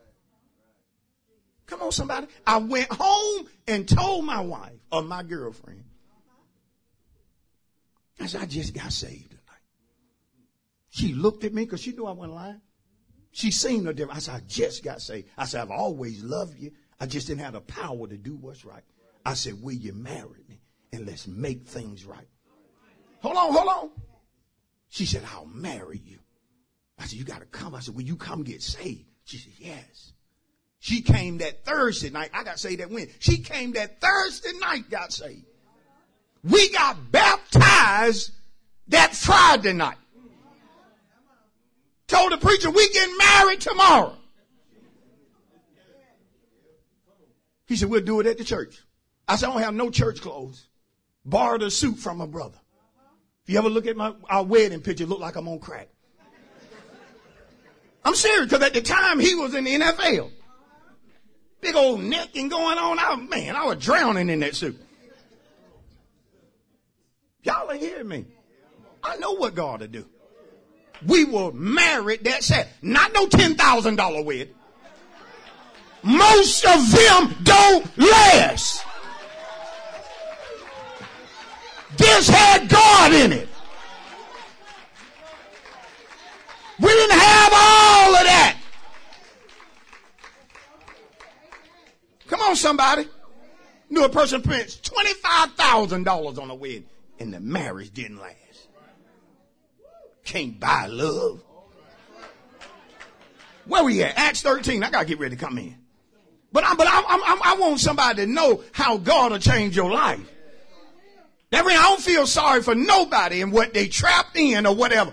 Speaker 1: Come on, somebody. I went home and told my wife or my girlfriend, I said, I just got saved tonight. She looked at me because she knew I wasn't lying. She seen the difference. I said, I just got saved. I said, I've always loved you. I just didn't have the power to do what's right. I said, will you marry me? And let's make things right. Hold on, hold on. She said, I'll marry you. I said, you got to come. I said, will you come get saved? She said, yes. She came that Thursday night. I got saved that when? She came that Thursday night, got saved. We got baptized that Friday night. Told the preacher, we getting married tomorrow. He said, we'll do it at the church. I said, I don't have no church clothes. Borrowed a suit from my brother. If you ever look at my our wedding picture, look like I'm on crack. I'm serious, because at the time he was in the NFL. Big old neck and going on. I, man, I was drowning in that suit. Y'all are hearing me. I know what God to do. We were married that said, not no $10,000 wedding. Most of them don't last. This had God in it. We didn't have all of that. Come on, somebody. Knew a person spent $25,000 on a wedding and the marriage didn't last. Can't buy love. Where we at? Acts 13. I gotta get ready to come in. But I, but I, I, I want somebody to know how God will change your life. That means I don't feel sorry for nobody and what they trapped in or whatever.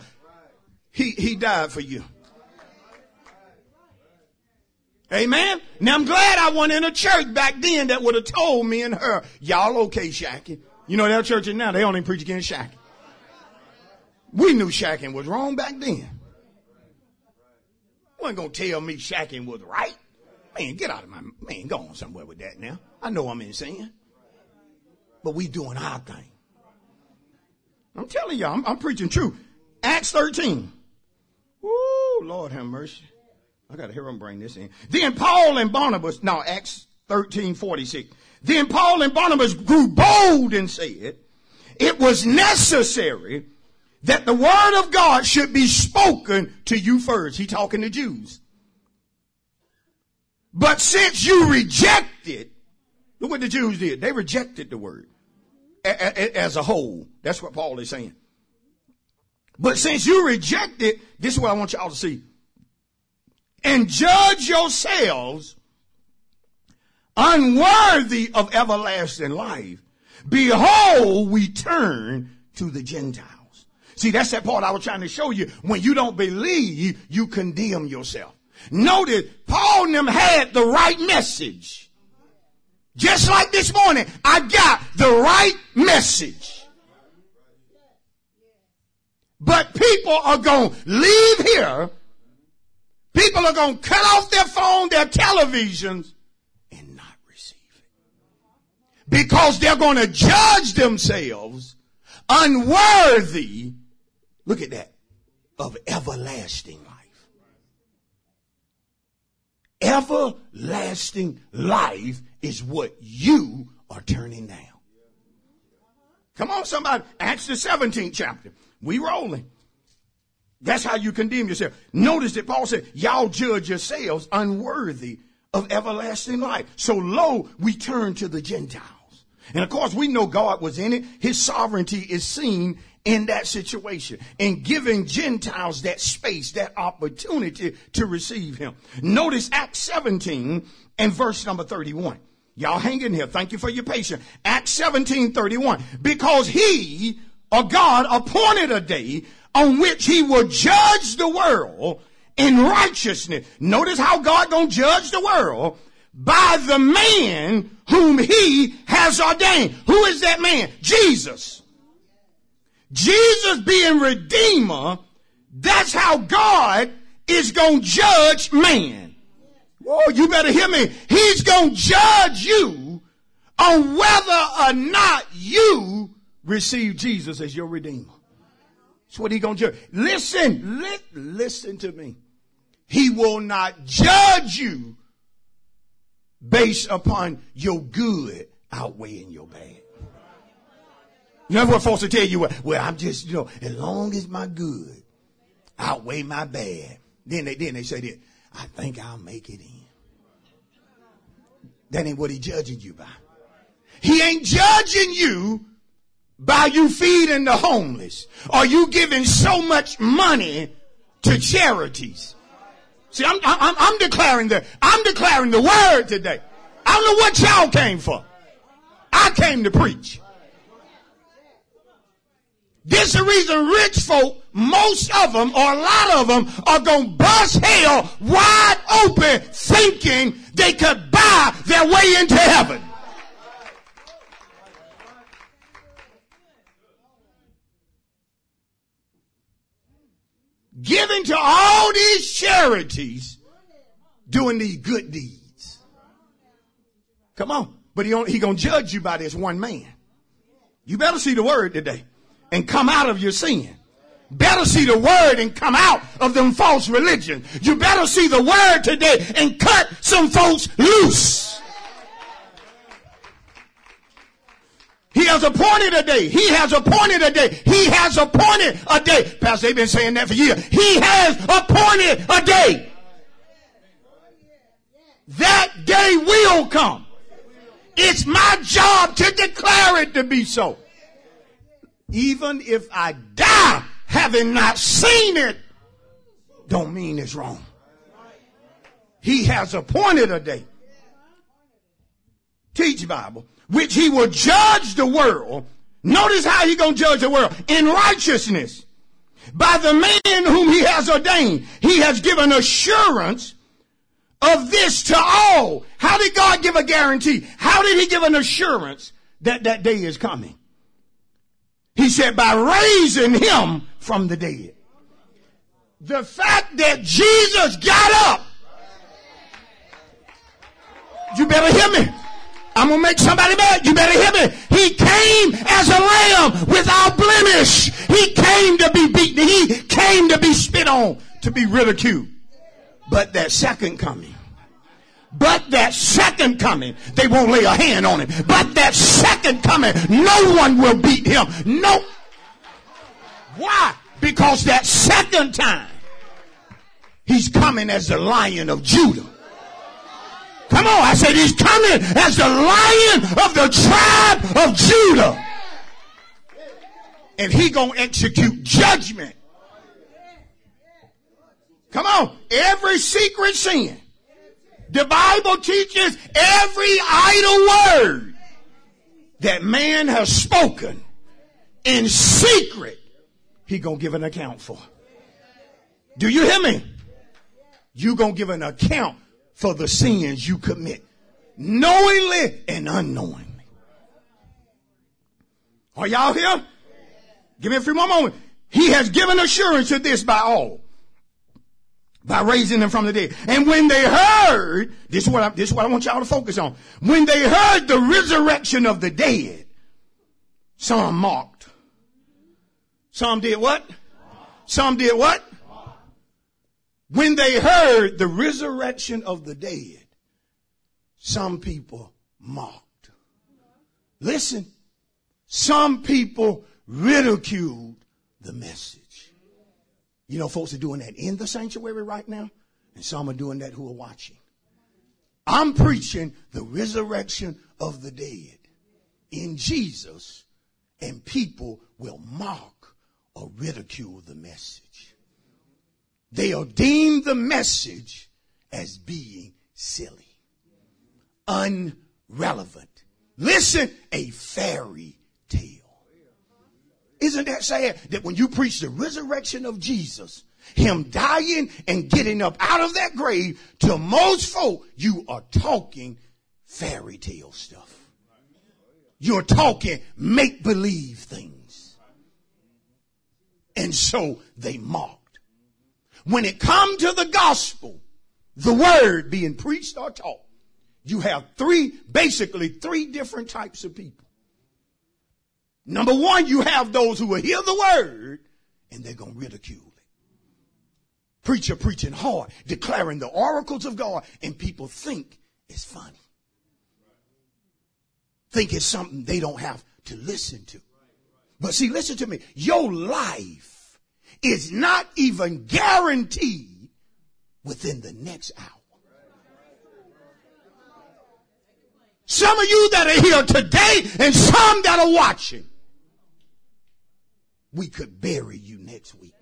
Speaker 1: He, he died for you. Amen. Now I'm glad I went in a church back then that would have told me and her, y'all okay shacking. You know that church now, they only preach against shacking. We knew shacking was wrong back then. Wasn't gonna tell me shacking was right. Man, get out of my, man, go on somewhere with that now. I know I'm in sin. But we doing our thing. I'm telling you, I'm, I'm preaching true. Acts 13. Woo, Lord have mercy. I gotta hear him bring this in. Then Paul and Barnabas, now Acts 13, 46. Then Paul and Barnabas grew bold and said, it was necessary that the word of God should be spoken to you first. He talking to Jews. But since you rejected, look what the Jews did. They rejected the word as a whole. That's what Paul is saying. But since you rejected, this is what I want y'all to see. And judge yourselves unworthy of everlasting life. Behold, we turn to the Gentiles. See, that's that part I was trying to show you. When you don't believe, you condemn yourself. Notice, Paul and them had the right message. Just like this morning, I got the right message. But people are going to leave here. People are going to cut off their phone, their televisions, and not receive it. Because they're going to judge themselves unworthy, look at that, of everlasting life. Everlasting life is what you are turning down. Come on, somebody. Acts the 17th chapter. We rolling. That's how you condemn yourself. Notice that Paul said, y'all judge yourselves unworthy of everlasting life. So lo, we turn to the Gentiles. And of course, we know God was in it. His sovereignty is seen in that situation and giving Gentiles that space, that opportunity to receive him. Notice Acts 17 and verse number 31. Y'all hang in here. Thank you for your patience. Acts 17, 31. Because he, or God, appointed a day on which he will judge the world in righteousness. Notice how God gonna judge the world by the man whom he has ordained. Who is that man? Jesus. Jesus being Redeemer, that's how God is to judge man. Whoa, you better hear me. He's to judge you on whether or not you receive Jesus as your Redeemer. That's what he's going to judge. Listen, li- listen to me. He will not judge you based upon your good outweighing your bad. Never what folks will tell you, well, I'm just, you know, as long as my good outweigh my bad. Then they, then they say this, I think I'll make it in. That ain't what he judging you by. He ain't judging you by you feeding the homeless or you giving so much money to charities. See, I'm, I'm, I'm declaring the, I'm declaring the word today. I don't know what y'all came for. I came to preach. This is the reason rich folk, most of them or a lot of them are going to bust hell wide open thinking they could buy their way into heaven. Giving to all these charities, doing these good deeds. Come on. But he, don't, he gonna judge you by this one man. You better see the word today and come out of your sin. Better see the word and come out of them false religions. You better see the word today and cut some folks loose. Has appointed a day. He has appointed a day. He has appointed a day. Pastor, they've been saying that for years. He has appointed a day. That day will come. It's my job to declare it to be so. Even if I die having not seen it, don't mean it's wrong. He has appointed a day. Teach Bible, which he will judge the world. Notice how he gonna judge the world in righteousness by the man whom he has ordained. He has given assurance of this to all. How did God give a guarantee? How did he give an assurance that that day is coming? He said, by raising him from the dead. The fact that Jesus got up. You better hear me. I'm going to make somebody mad. You better hear me. He came as a lamb without blemish. He came to be beaten. He came to be spit on, to be ridiculed. But that second coming, but that second coming, they won't lay a hand on him. But that second coming, no one will beat him. No. Why? Because that second time, he's coming as the lion of Judah. Come on, I said he's coming as the lion of the tribe of Judah. And he gonna execute judgment. Come on, every secret sin the Bible teaches every idle word that man has spoken in secret, he gonna give an account for. Do you hear me? You gonna give an account for the sins you commit, knowingly and unknowingly. Are y'all here? Give me a few more moments. He has given assurance of this by all by raising them from the dead. And when they heard, this is what I, this is what I want y'all to focus on. When they heard the resurrection of the dead, some mocked. Some did what? Some did what? When they heard the resurrection of the dead, some people mocked. Listen, some people ridiculed the message. You know, folks are doing that in the sanctuary right now, and some are doing that who are watching. I'm preaching the resurrection of the dead in Jesus, and people will mock or ridicule the message. They'll deem the message as being silly, unrelevant. Listen, a fairy tale. Isn't that sad that when you preach the resurrection of Jesus, him dying and getting up out of that grave, to most folk, you are talking fairy tale stuff. You're talking make believe things. And so they mocked. When it come to the gospel, the word being preached or taught, you have three, basically three different types of people. Number one, you have those who will hear the word and they're going to ridicule it. Preacher preaching hard, declaring the oracles of God, and people think it's funny. Think it's something they don't have to listen to. But see, listen to me. Your life is not even guaranteed within the next hour. Some of you that are here today and some that are watching, we could bury you next week.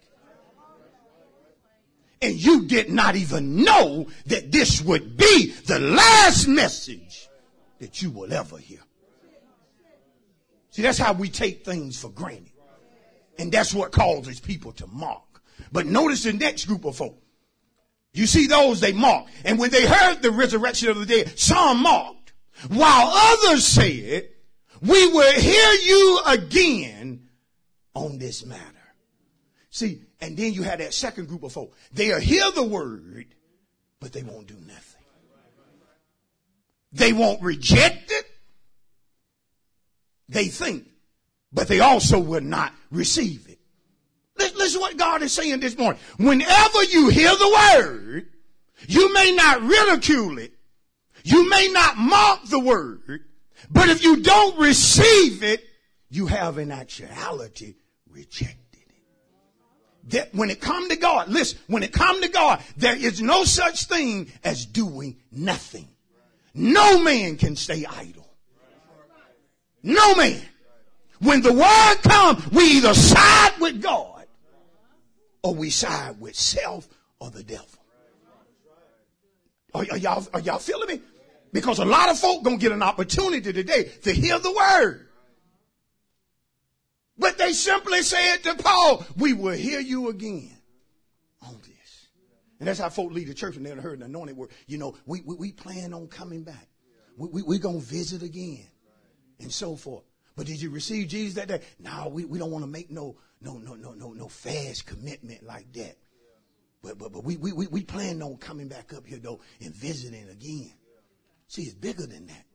Speaker 1: And you did not even know that this would be the last message that you will ever hear. See, that's how we take things for granted. And that's what causes people to mock. But notice the next group of folk. You see those, they mock. And when they heard the resurrection of the dead, some mocked. While others said, we will hear you again on this matter. See, and then you have that second group of folk. They'll hear the word, but they won't do nothing. They won't reject it they think, but they also will not receive it. Listen what God is saying this morning. Whenever you hear the word, you may not ridicule it. You may not mock the word, but if you don't receive it, you have in actuality rejected it. That when it come to God, listen, when it come to God, there is no such thing as doing nothing. No man can stay idle. No man. When the word comes, we either side with God or we side with self or the devil. Are, are y'all, are y'all feeling me? Because a lot of folk gonna get an opportunity today to hear the word. But they simply said to Paul, we will hear you again on this. And that's how folk lead the church and they heard an anointed word. You know, we, we, we plan on coming back. We, we, we gonna visit again and so forth. But did you receive Jesus that day? No, we, we don't want to make no no no no no no fast commitment like that. But but but we we we, we plan on coming back up here though and visiting again. See, it's bigger than that.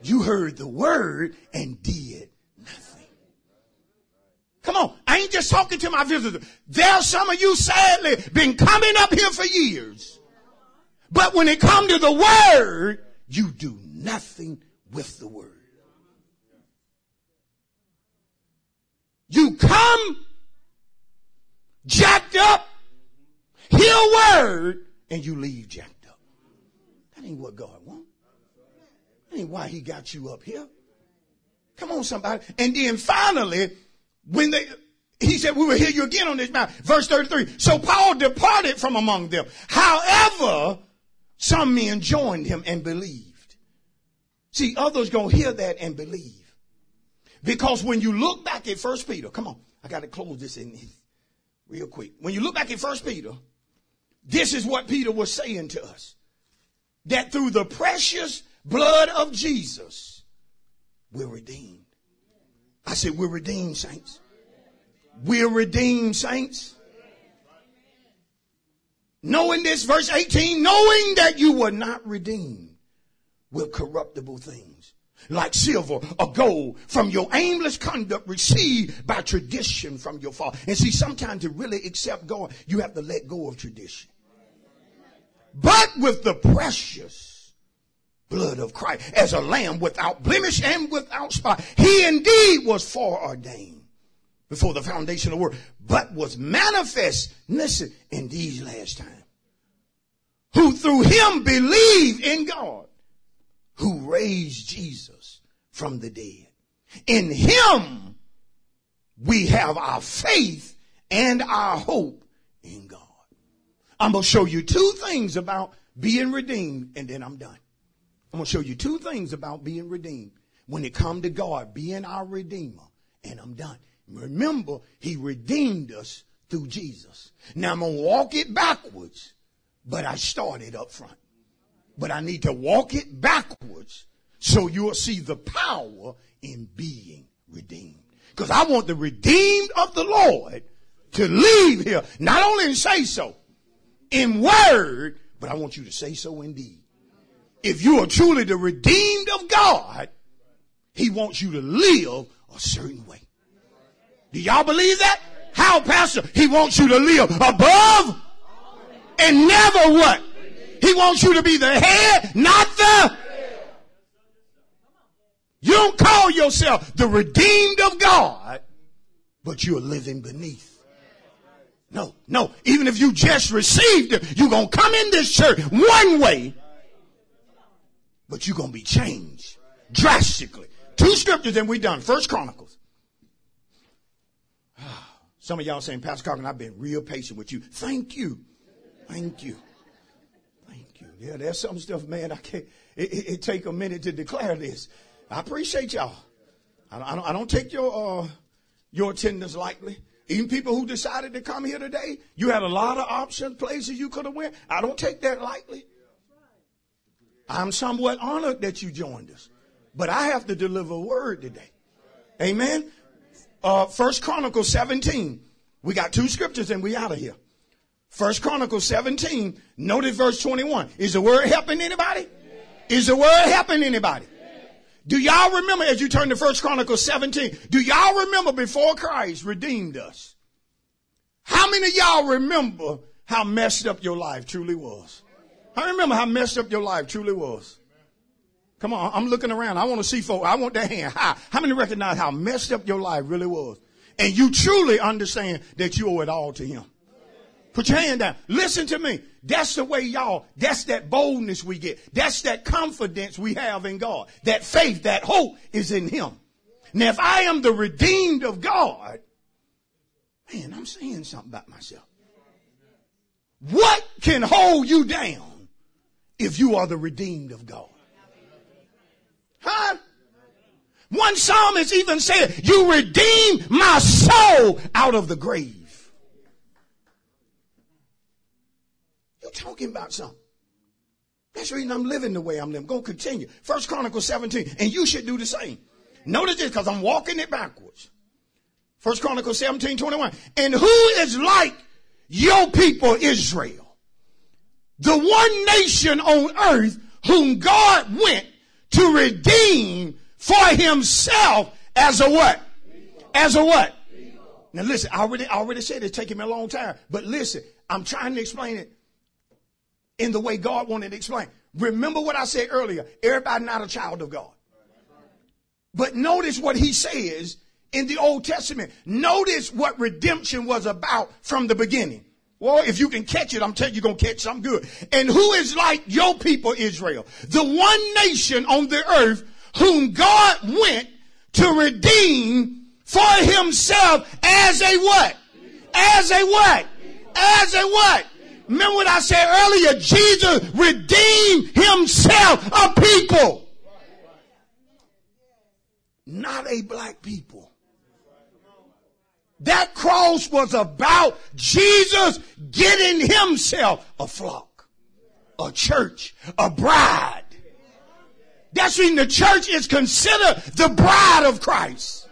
Speaker 1: You heard the word and did nothing. Come on, I ain't just talking to my visitors. There's some of you sadly been coming up here for years. But when it come to the word, you do nothing with the word. You come jacked up, hear a word, and you leave jacked up. That ain't what God wants. That ain't why he got you up here. Come on, somebody. And then finally, when they, he said, we will hear you again on this mountain. Verse 33. So Paul departed from among them. However, some men joined him and believed. See, others gonna hear that and believe. Because when you look back at First Peter, come on, I got to close this in real quick. When you look back at First Peter, this is what Peter was saying to us. That through the precious blood of Jesus, we're redeemed. I said, we're redeemed, saints. We're redeemed, saints. Knowing this, verse 18, knowing that you were not redeemed with corruptible things like silver or gold from your aimless conduct received by tradition from your father. And see, sometimes to really accept God, you have to let go of tradition. But with the precious blood of Christ as a lamb without blemish and without spot, he indeed was foreordained before the foundation of the world, but was manifest, listen, in these last times. Who through him believe in God who raised Jesus from the dead. In him we have our faith and our hope in God. I'm going to show you two things about being redeemed and then I'm done. I'm going to show you two things about being redeemed when it come to God being our redeemer and I'm done. Remember, he redeemed us through Jesus. Now I'm going to walk it backwards, but I started up front but I need to walk it backwards so you'll see the power in being redeemed. Because I want the redeemed of the Lord to leave here, not only and say so in word, but I want you to say so indeed. If you are truly the redeemed of God, He wants you to live a certain way. Do y'all believe that? How, Pastor? He wants you to live above and never what? He wants you to be the head, not the. You don't call yourself the redeemed of God but you're living beneath. No, no. Even if you just received it, you're going to come in this church one way, but you're going to be changed drastically. Two scriptures and we're done. First Chronicles. Some of y'all saying, Pastor Cochran, I've been real patient with you. Thank you. Thank you. Yeah, there's some stuff, man. I can't, it, it, it take a minute to declare this. I appreciate y'all. I, I, don't, I don't take your, uh, your attendance lightly. Even people who decided to come here today, you had a lot of options, places you could have went. I don't take that lightly. I'm somewhat honored that you joined us, but I have to deliver a word today. Amen. Uh, First Chronicles 17. We got two scriptures and we out of here. First Chronicles 17. Notice verse 21. Is the word helping anybody? Is the word helping anybody? Do y'all remember as you turn to First Chronicles 17? Do y'all remember before Christ redeemed us? How many of y'all remember how messed up your life truly was? I remember how messed up your life truly was. Come on, I'm looking around. I want to see folks. I want that hand high. How many recognize how messed up your life really was? And you truly understand that you owe it all to him. Put your hand down. Listen to me. That's the way y'all, that's that boldness we get. That's that confidence we have in God. That faith, that hope is in Him. Now, if I am the redeemed of God, man, I'm saying something about myself. What can hold you down if you are the redeemed of God? Huh? One psalmist even said, You redeem my soul out of the grave. You're talking about something. That's the reason I'm living the way I'm living. Go continue. First Chronicles 17. And you should do the same. Notice this because I'm walking it backwards. First Chronicles 17, 21. And who is like your people Israel? The one nation on earth whom God went to redeem for himself as a what? As a what? Now listen, I already, I already said it's taking me a long time, but listen, I'm trying to explain it in the way God wanted to explain. Remember what I said earlier. Everybody not a child of God. But notice what he says in the Old Testament. Notice what redemption was about from the beginning. Well, if you can catch it, I'm telling you, you're going to catch something good. And who is like your people, Israel? The one nation on the earth whom God went to redeem for himself as a what? As a what? As a what? Remember what I said earlier? Jesus redeemed himself a people. Not a black people. That cross was about Jesus getting himself a flock, a church, a bride. That's when the church is considered the bride of Christ.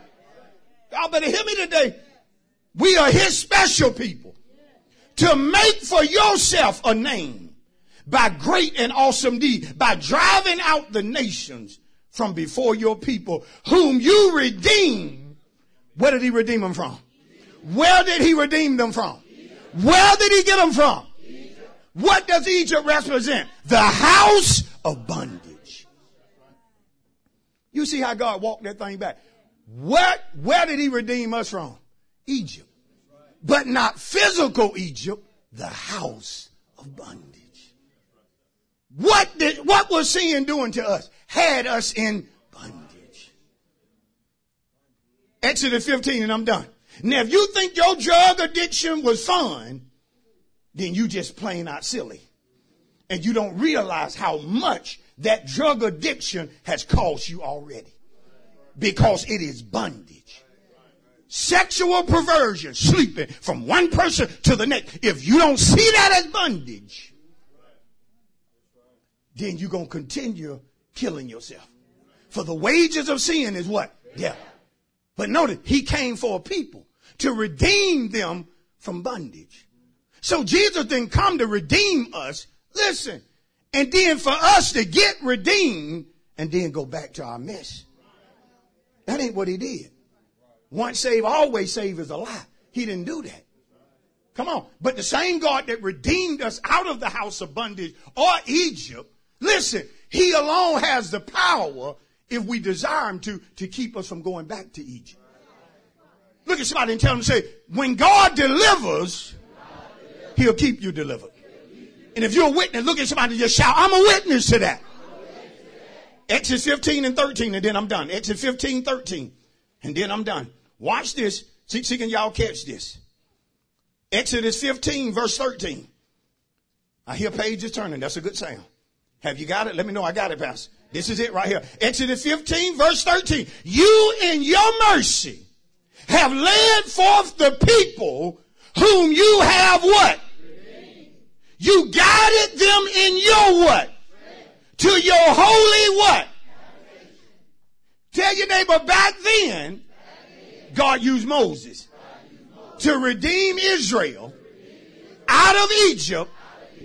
Speaker 1: Y'all better hear me today. We are his special people to make for yourself a name by great and awesome deed, by driving out the nations from before your people, whom you redeem. Where did he redeem them from? Where did he redeem them from? Where did he get them from? What does Egypt represent? The house of bondage. You see how God walked that thing back. What, where did he redeem us from? Egypt but not physical Egypt, the house of bondage. What did, what was sin doing to us? Had us in bondage. Exodus 15 and I'm done. Now if you think your drug addiction was fun, then you just plain out silly. And you don't realize how much that drug addiction has cost you already. Because it is bondage sexual perversion, sleeping from one person to the next. If you don't see that as bondage, then you're going to continue killing yourself. For the wages of sin is what? Death. But notice, he came for a people to redeem them from bondage. So Jesus didn't come to redeem us. Listen. And then for us to get redeemed and then go back to our mess. That ain't what he did. Once saved, always saved is a lie. He didn't do that. Come on. But the same God that redeemed us out of the house of bondage or Egypt, listen, he alone has the power, if we desire him to, to keep us from going back to Egypt. Look at somebody and tell them, say, when God delivers, he'll keep you delivered. And if you're a witness, look at somebody and just shout, I'm a witness to that. Exodus 15 and 13, and then I'm done. Exodus 15, 13, and then I'm done. Watch this. See, see can y'all catch this? Exodus 15, verse 13. I hear pages turning. That's a good sound. Have you got it? Let me know I got it, Pastor. This is it right here. Exodus 15, verse 13. You in your mercy have led forth the people whom you have what? You guided them in your what? To your holy what? Tell your neighbor back then, God used Moses to redeem Israel out of Egypt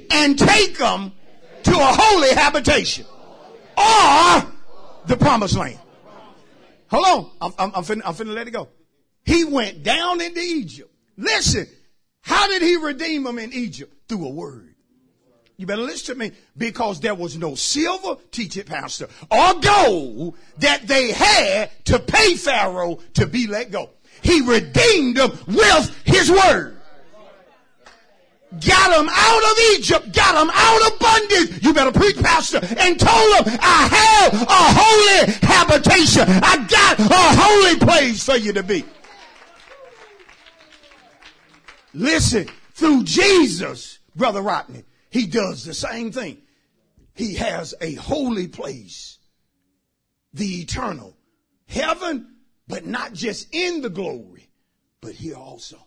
Speaker 1: and take them to a holy habitation or the promised land. Hold on. I'm, I'm, I'm, finna, I'm finna let it go. He went down into Egypt. Listen, how did he redeem them in Egypt? Through a word. You better listen to me because there was no silver, teach it, pastor, or gold that they had to pay Pharaoh to be let go. He redeemed them with his word. Got them out of Egypt, got them out of bondage. You better preach, pastor, and told them, I have a holy habitation. I got a holy place for you to be. Listen, through Jesus, Brother Rodney, he does the same thing. He has a holy place, the eternal heaven, but not just in the glory, but here also.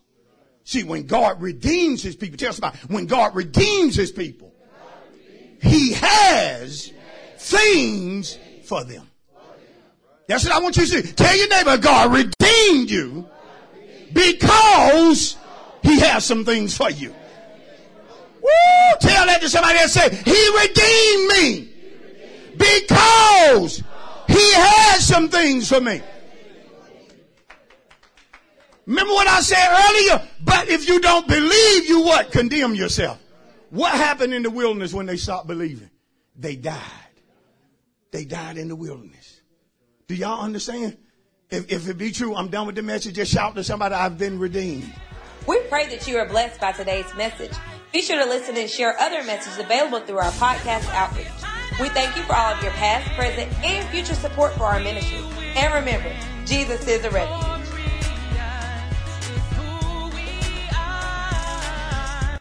Speaker 1: See, when God redeems his people, tell us about when God redeems his people, he has things for them. That's what I want you to see. Tell your neighbor, God redeemed you because he has some things for you. Woo! Tell that to somebody and Say, He redeemed me because He has some things for me. Remember what I said earlier? But if you don't believe, you what? Condemn yourself. What happened in the wilderness when they stopped believing? They died. They died in the wilderness. Do y'all understand? If, if it be true, I'm done with the message. Just shout to somebody, I've been redeemed.
Speaker 2: We pray that you are blessed by today's message. Be sure to listen and share other messages available through our podcast outreach. We thank you for all of your past, present, and future support for our ministry. And remember, Jesus is a refuge.